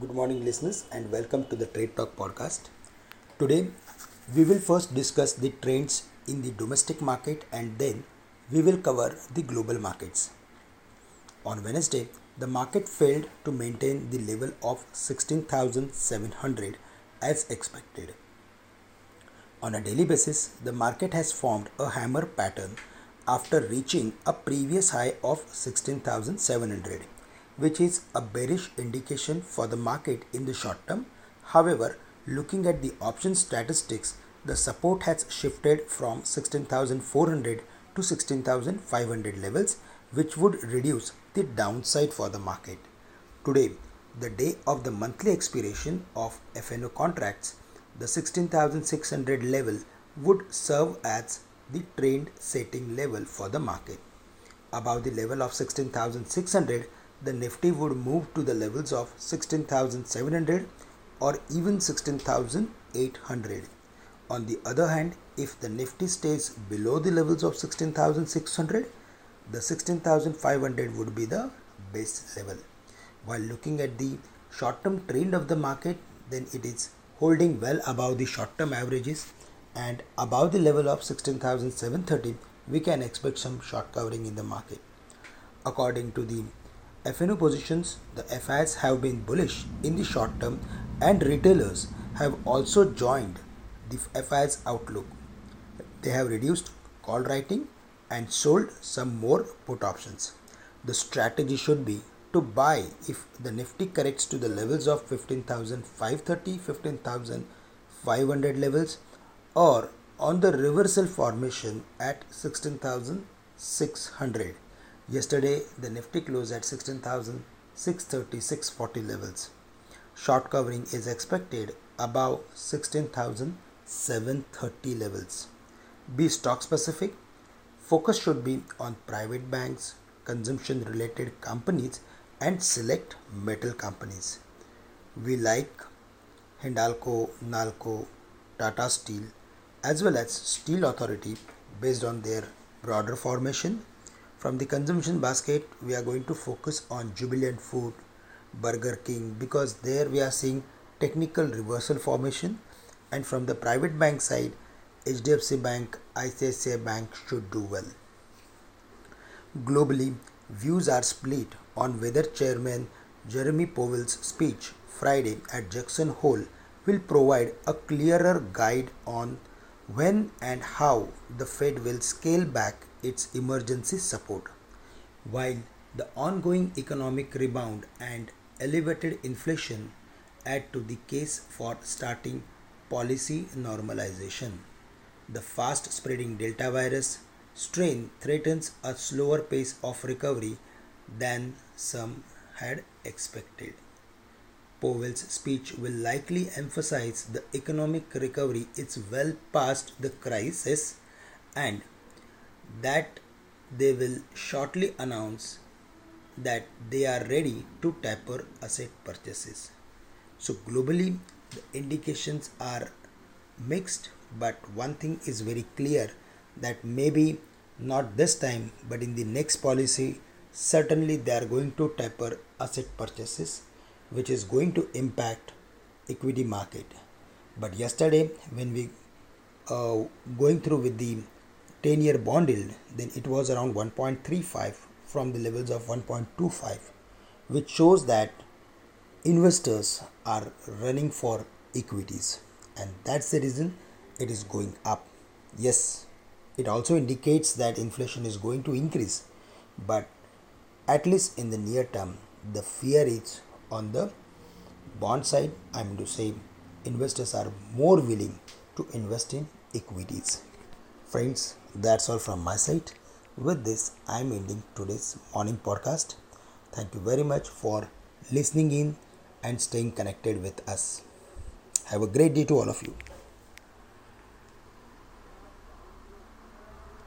Good morning, listeners, and welcome to the Trade Talk podcast. Today, we will first discuss the trends in the domestic market and then we will cover the global markets. On Wednesday, the market failed to maintain the level of 16,700 as expected. On a daily basis, the market has formed a hammer pattern after reaching a previous high of 16,700, which is a bearish indication for the market in the short term. However, looking at the option statistics, the support has shifted from 16,400 to 16,500 levels, which would reduce the downside for the market. Today, the day of the monthly expiration of FNO contracts, the 16,600 level would serve as the trend setting level for the market. Above the level of 16,600, the Nifty would move to the levels of 16,700 or even 16,800. On the other hand, if the Nifty stays below the levels of 16,600, the 16,500 would be the base level. While looking at the short term trend of the market, then it is holding well above the short term averages and above the level of 16,730 we can expect some short covering in the market. According to the FNO positions, the FIs have been bullish in the short term and retailers have also joined the FIs outlook. They have reduced call writing and sold some more put options. The strategy should be to buy if the Nifty corrects to the levels of 15,530, 15,500 levels or on the reversal formation at 16,600. Yesterday the Nifty closed at 16,630, 640 levels. Short covering is expected above 16,730 levels. Be stock specific. Focus should be on private banks, consumption related companies and select metal companies. We like Hindalco, Nalco, Tata Steel, as well as Steel Authority based on their broader formation. From the consumption basket, we are going to focus on Jubilant Food, Burger King, because there we are seeing technical reversal formation. And from the private bank side, HDFC Bank, ICICI Bank should do well. Globally, views are split on whether Chairman Jerome Powell's speech Friday at Jackson Hole will provide a clearer guide on when and how the Fed will scale back its emergency support. While the ongoing economic rebound and elevated inflation add to the case for starting policy normalization. The fast spreading Delta virus strain threatens a slower pace of recovery than some had expected. Powell's speech will likely emphasize the economic recovery is well past the crisis and that they will shortly announce that they are ready to taper asset purchases. So, globally, the indications are mixed, but one thing is very clear that maybe not this time, but in the next policy, certainly they are going to taper asset purchases which is going to impact equity market. But yesterday when we uh, going through with the 10 year bond yield then it was around 1.35 from the levels of 1.25 which shows that investors are running for equities. And that's the reason it is going up. Yes it also indicates that inflation is going to increase. But at least in the near term the fear is on the bond side i'm to say investors are more willing to invest in equities. Friends that's all from my side. With this i'm ending today's morning podcast. Thank you very much for listening in and staying connected with us. Have a great day to all of you